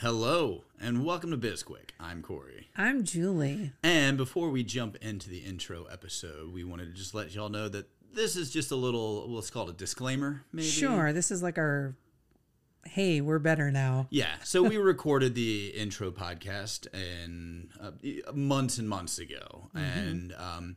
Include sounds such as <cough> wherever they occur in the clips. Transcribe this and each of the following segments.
Hello, and welcome to BizQuick. I'm Corey. I'm Julie. And before we jump into the intro episode, we wanted to just let y'all know that this is just a little, well, let's call it a disclaimer, maybe. Sure, this is like our hey, we're better now. Yeah. So we recorded the intro podcast and uh, months and months ago, mm-hmm. and um,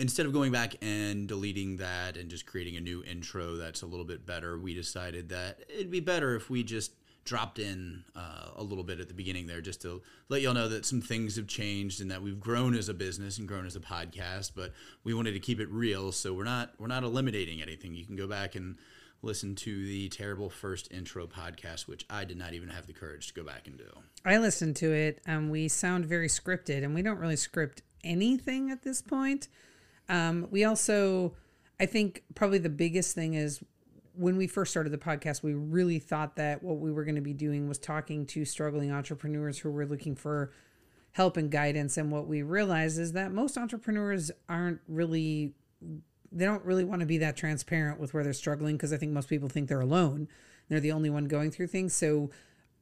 instead of going back and deleting that and just creating a new intro that's a little bit better, we decided that it'd be better if we just dropped in uh, a little bit at the beginning there just to let y'all know that some things have changed and that we've grown as a business and grown as a podcast but we wanted to keep it real so we're not we're not eliminating anything. You can go back and listen to the terrible first intro podcast which i did not even have the courage to go back and do. I listened to it um, we sound very scripted and we don't really script anything at this point. Um, we also i think probably the biggest thing is when we first started the podcast, we really thought that what we were going to be doing was talking to struggling entrepreneurs who were looking for help and guidance. And what we realized is that most entrepreneurs aren't really, they don't really want to be that transparent with where they're struggling because I think most people think they're alone. They're the only one going through things. So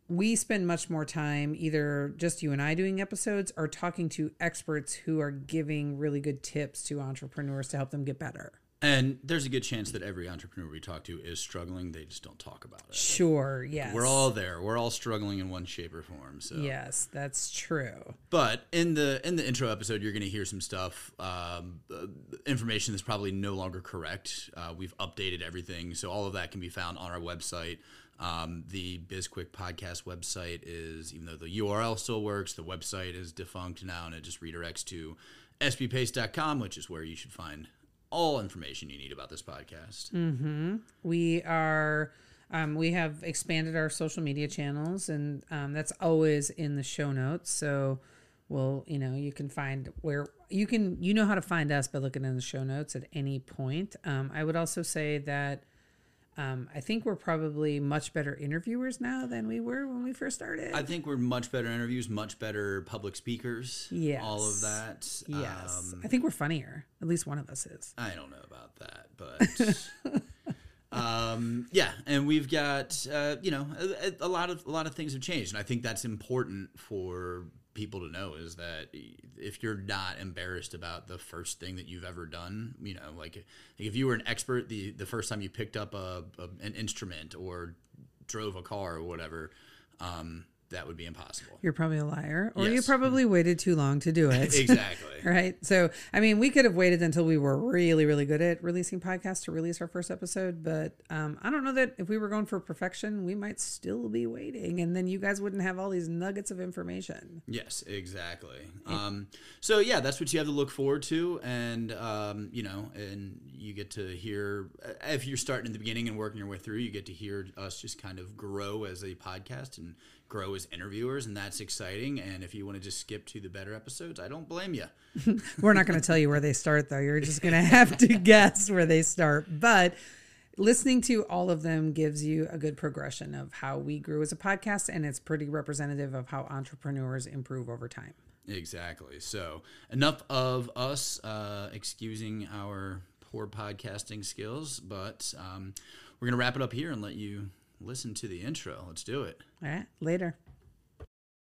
we spend much more time either just you and I doing episodes or talking to experts who are giving really good tips to entrepreneurs to help them get better. And there's a good chance that every entrepreneur we talk to is struggling. They just don't talk about it. Sure, yes. We're all there. We're all struggling in one shape or form. So yes, that's true. But in the in the intro episode, you're going to hear some stuff, um, uh, information that's probably no longer correct. Uh, we've updated everything, so all of that can be found on our website. Um, the BizQuick podcast website is, even though the URL still works, the website is defunct now, and it just redirects to sbpace.com, which is where you should find all information you need about this podcast. Mm-hmm. We are. Um, we have expanded our social media channels, and um, that's always in the show notes. So, well, you know, you can find where you can, you know, how to find us by looking in the show notes at any point. Um, I would also say that um, I think we're probably much better interviewers now than we were when we first started. I think we're much better interviews, much better public speakers. Yes. All of that. Yes. Um, I think we're funnier. At least one of us is. I don't know about that, but. <laughs> um, yeah, and we've got uh, you know a, a, lot of a lot of things have changed, and I think that's important for people to know is that if you're not embarrassed about the first thing that you've ever done, you know, like, if you were an expert the the first time you picked up a, a an instrument or drove a car or whatever, um, that would be impossible. You're probably a liar, or yes. you probably waited too long to do it. <laughs> exactly. <laughs> right. So, I mean, we could have waited until we were really, really good at releasing podcasts to release our first episode, but um, I don't know that if we were going for perfection, we might still be waiting, and then you guys wouldn't have all these nuggets of information. Yes, exactly. Um, so yeah, that's what you have to look forward to, and um, you know, and you get to hear if you're starting at the beginning and working your way through, you get to hear us just kind of grow as a podcast and grow as interviewers, and that's exciting. And if you want to just skip to the better episodes, I don't blame you. <laughs> We're not going to tell you where they start, though. You're just going to have to <laughs> guess where they start. But listening to all of them gives you a good progression of how we grew as a podcast, and it's pretty representative of how entrepreneurs improve over time. Exactly. So, enough of us uh, excusing our poor podcasting skills, but um, we're going to wrap it up here and let you listen to the intro. Let's do it. All right, later.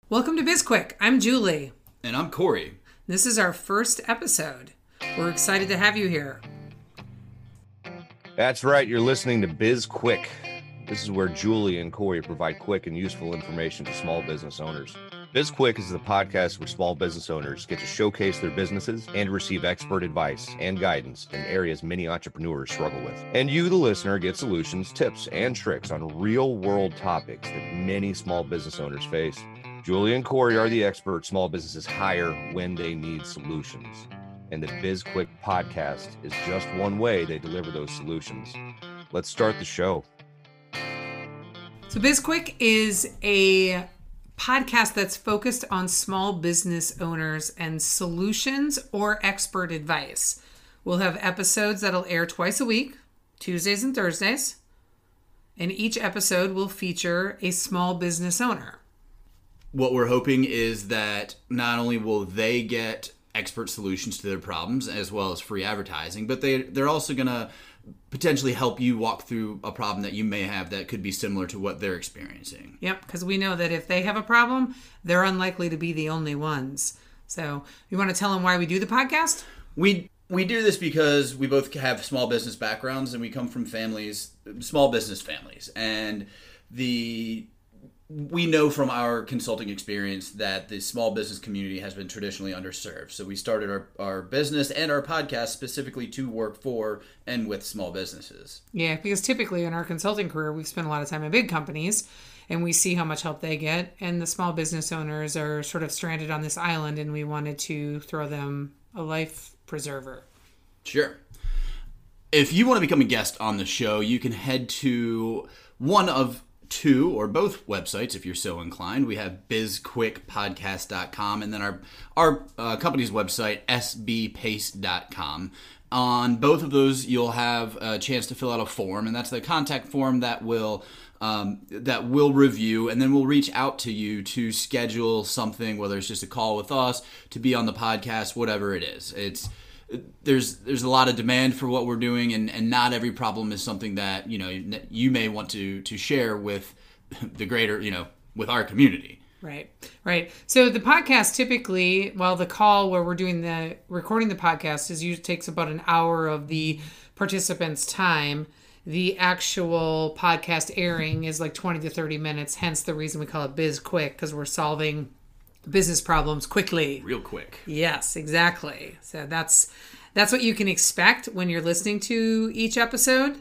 Welcome to BizQuick. I'm Julie. And I'm Corey. This is our first episode. We're excited to have you here. That's right. You're listening to BizQuick. This is where Julie and Corey provide quick and useful information to small business owners. BizQuick is the podcast where small business owners get to showcase their businesses and receive expert advice and guidance in areas many entrepreneurs struggle with. And you, the listener, get solutions, tips, and tricks on real world topics that many small business owners face. Julie and Corey are the experts small businesses hire when they need solutions. And the BizQuick podcast is just one way they deliver those solutions. Let's start the show. So, BizQuick is a podcast that's focused on small business owners and solutions or expert advice. We'll have episodes that'll air twice a week, Tuesdays and Thursdays. And each episode will feature a small business owner. What we're hoping is that not only will they get expert solutions to their problems as well as free advertising, but they they're also going to potentially help you walk through a problem that you may have that could be similar to what they're experiencing. Yep, because we know that if they have a problem, they're unlikely to be the only ones. So, you want to tell them why we do the podcast? We we do this because we both have small business backgrounds and we come from families, small business families, and the we know from our consulting experience that the small business community has been traditionally underserved. So we started our, our business and our podcast specifically to work for and with small businesses. Yeah, because typically in our consulting career, we've spent a lot of time in big companies and we see how much help they get. And the small business owners are sort of stranded on this island, and we wanted to throw them a life preserver. Sure. If you want to become a guest on the show, you can head to one of two or both websites if you're so inclined. We have bizquickpodcast.com and then our our uh, company's website sbpace.com. On both of those, you'll have a chance to fill out a form, and that's the contact form that will um, that will review, and then we'll reach out to you to schedule something, whether it's just a call with us, to be on the podcast, whatever it is. It's there's there's a lot of demand for what we're doing, and, and not every problem is something that you know you may want to to share with <laughs> the greater you know with our community. Right, right. So the podcast typically, while the call where we're doing the recording the podcast is usually takes about an hour of the participants' time. The actual podcast airing is like 20 to 30 minutes, hence the reason we call it Biz Quick because we're solving business problems quickly. Real quick. Yes, exactly. So that's that's what you can expect when you're listening to each episode.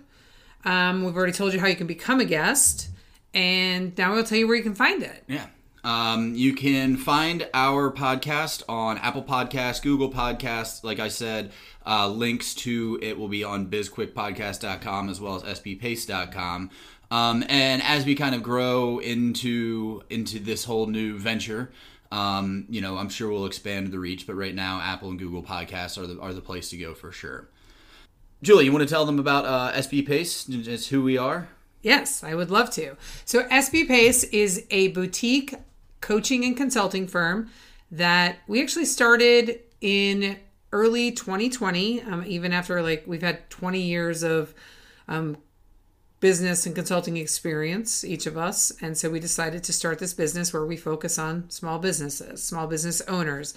Um, we've already told you how you can become a guest, and now we'll tell you where you can find it. Yeah. Um, you can find our podcast on Apple Podcasts, Google Podcasts. Like I said, uh, links to it will be on bizquickpodcast.com as well as sbpace.com. Um, and as we kind of grow into into this whole new venture, um, you know, I'm sure we'll expand the reach, but right now, Apple and Google Podcasts are the are the place to go for sure. Julie, you want to tell them about uh, SB Pace, just who we are? Yes, I would love to. So, SB Pace is a boutique coaching and consulting firm that we actually started in early 2020, um, even after like we've had 20 years of um, business and consulting experience, each of us. And so we decided to start this business where we focus on small businesses, small business owners.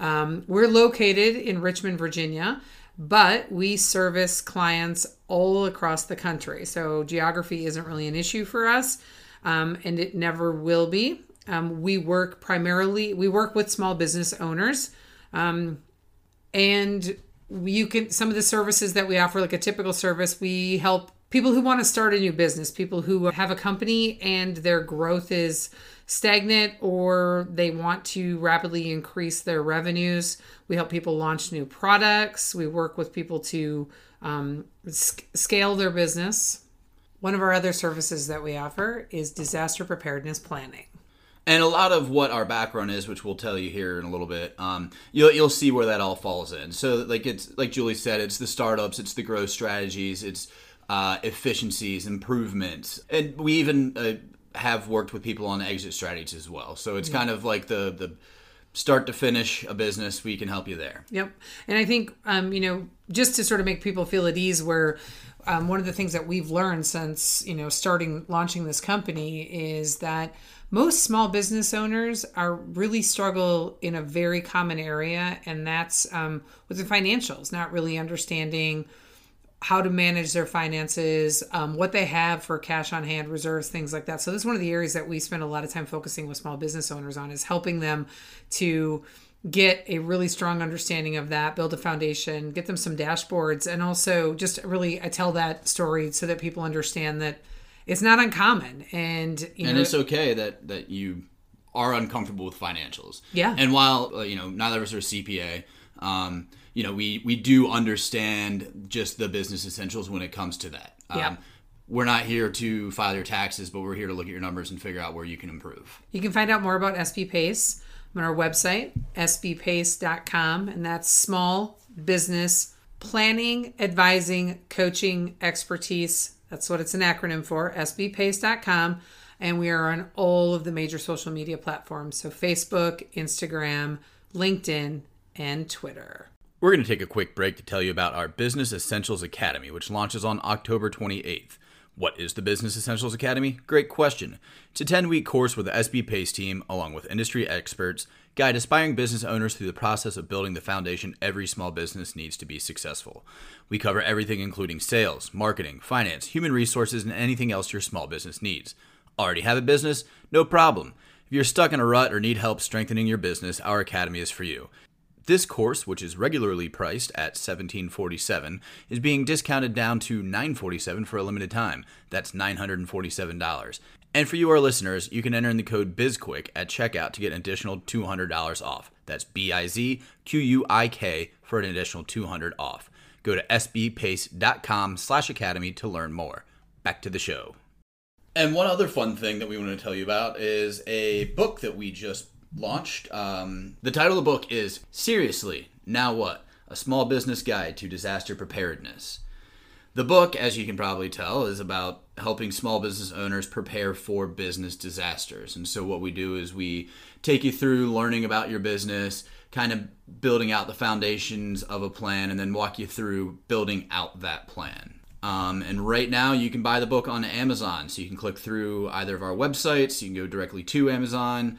Um, we're located in Richmond, Virginia, but we service clients all across the country. So geography isn't really an issue for us, um, and it never will be. Um, we work primarily, we work with small business owners. Um, and you can, some of the services that we offer, like a typical service, we help people who want to start a new business, people who have a company and their growth is stagnant or they want to rapidly increase their revenues. We help people launch new products. We work with people to um, sc- scale their business. One of our other services that we offer is disaster preparedness planning. And a lot of what our background is, which we'll tell you here in a little bit, um, you'll you'll see where that all falls in. So, like it's like Julie said, it's the startups, it's the growth strategies, it's uh, efficiencies, improvements, and we even uh, have worked with people on exit strategies as well. So it's kind of like the the start to finish a business. We can help you there. Yep, and I think um, you know just to sort of make people feel at ease, where um, one of the things that we've learned since you know starting launching this company is that most small business owners are really struggle in a very common area and that's um, with the financials not really understanding how to manage their finances, um, what they have for cash on hand reserves, things like that. So this is one of the areas that we spend a lot of time focusing with small business owners on is helping them to get a really strong understanding of that, build a foundation, get them some dashboards, and also just really I tell that story so that people understand that it's not uncommon and you and know it's okay that that you are uncomfortable with financials. Yeah. And while uh, you know neither of us are CPA, um, you know we we do understand just the business essentials when it comes to that. Um, Yeah. We're not here to file your taxes, but we're here to look at your numbers and figure out where you can improve. You can find out more about SB Pace on our website, sbpace.com, and that's small business planning, advising, coaching, expertise. That's what it's an acronym for, sbpace.com. And we are on all of the major social media platforms so Facebook, Instagram, LinkedIn, and Twitter. We're going to take a quick break to tell you about our Business Essentials Academy, which launches on October 28th. What is the Business Essentials Academy? Great question. It's a 10 week course where the SB PACE team, along with industry experts, guide aspiring business owners through the process of building the foundation every small business needs to be successful. We cover everything including sales, marketing, finance, human resources, and anything else your small business needs. Already have a business? No problem. If you're stuck in a rut or need help strengthening your business, our academy is for you. This course, which is regularly priced at $1747, is being discounted down to 947 for a limited time. That's $947. And for you, our listeners, you can enter in the code BIZQUICK at checkout to get an additional $200 off. That's B I Z Q U I K for an additional 200 off. Go to sbpace.com slash academy to learn more. Back to the show. And one other fun thing that we want to tell you about is a book that we just launched. Um, the title of the book is Seriously, Now What? A Small Business Guide to Disaster Preparedness. The book, as you can probably tell, is about helping small business owners prepare for business disasters. And so, what we do is we take you through learning about your business, kind of building out the foundations of a plan, and then walk you through building out that plan. Um, and right now, you can buy the book on Amazon. So, you can click through either of our websites, you can go directly to Amazon.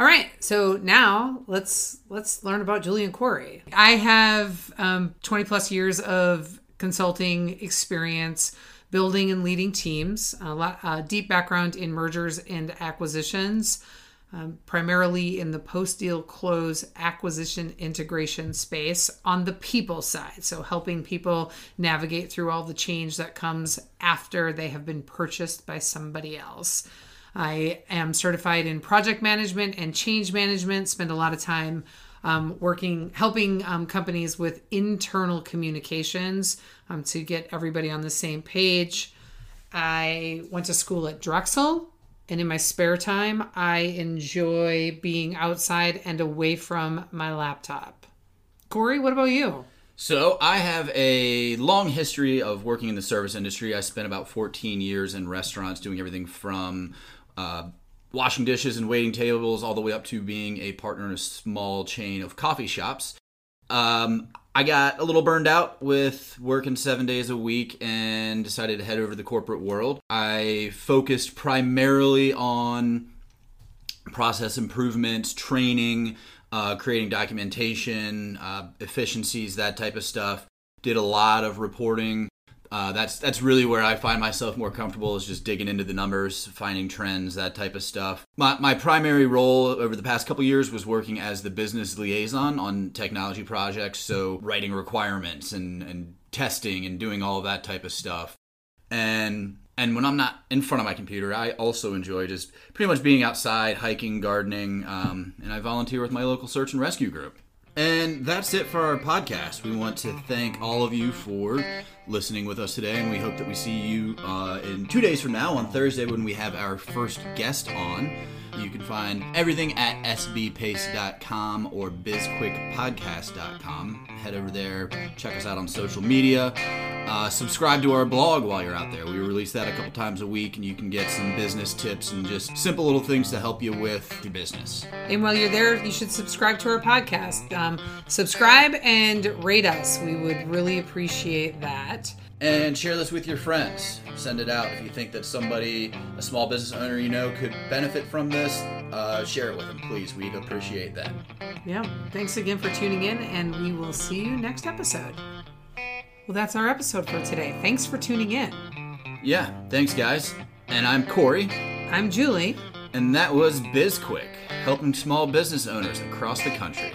All right, so now let's let's learn about Julie and Corey. I have um, 20 plus years of consulting experience, building and leading teams. A lot, uh, deep background in mergers and acquisitions, um, primarily in the post-deal close acquisition integration space on the people side. So helping people navigate through all the change that comes after they have been purchased by somebody else. I am certified in project management and change management, spend a lot of time um, working, helping um, companies with internal communications um, to get everybody on the same page. I went to school at Drexel, and in my spare time, I enjoy being outside and away from my laptop. Corey, what about you? So, I have a long history of working in the service industry. I spent about 14 years in restaurants doing everything from uh, washing dishes and waiting tables, all the way up to being a partner in a small chain of coffee shops. Um, I got a little burned out with working seven days a week and decided to head over to the corporate world. I focused primarily on process improvements, training, uh, creating documentation, uh, efficiencies, that type of stuff. Did a lot of reporting, uh, that's that's really where I find myself more comfortable is just digging into the numbers, finding trends, that type of stuff. My, my primary role over the past couple years was working as the business liaison on technology projects, so writing requirements and, and testing and doing all that type of stuff. And and when I'm not in front of my computer, I also enjoy just pretty much being outside, hiking, gardening, um, and I volunteer with my local search and rescue group. And that's it for our podcast. We want to thank all of you for listening with us today, and we hope that we see you uh, in two days from now on Thursday when we have our first guest on. You can find everything at sbpace.com or bizquickpodcast.com. Head over there, check us out on social media. Uh, subscribe to our blog while you're out there. We release that a couple times a week, and you can get some business tips and just simple little things to help you with your business. And while you're there, you should subscribe to our podcast. Um, subscribe and rate us. We would really appreciate that and share this with your friends. Send it out if you think that somebody, a small business owner you know, could benefit from this. Uh, share it with them, please. We'd appreciate that. Yeah. Thanks again for tuning in, and we will see you next episode. Well, that's our episode for today. Thanks for tuning in. Yeah. Thanks, guys. And I'm Corey. I'm Julie. And that was BizQuick, helping small business owners across the country.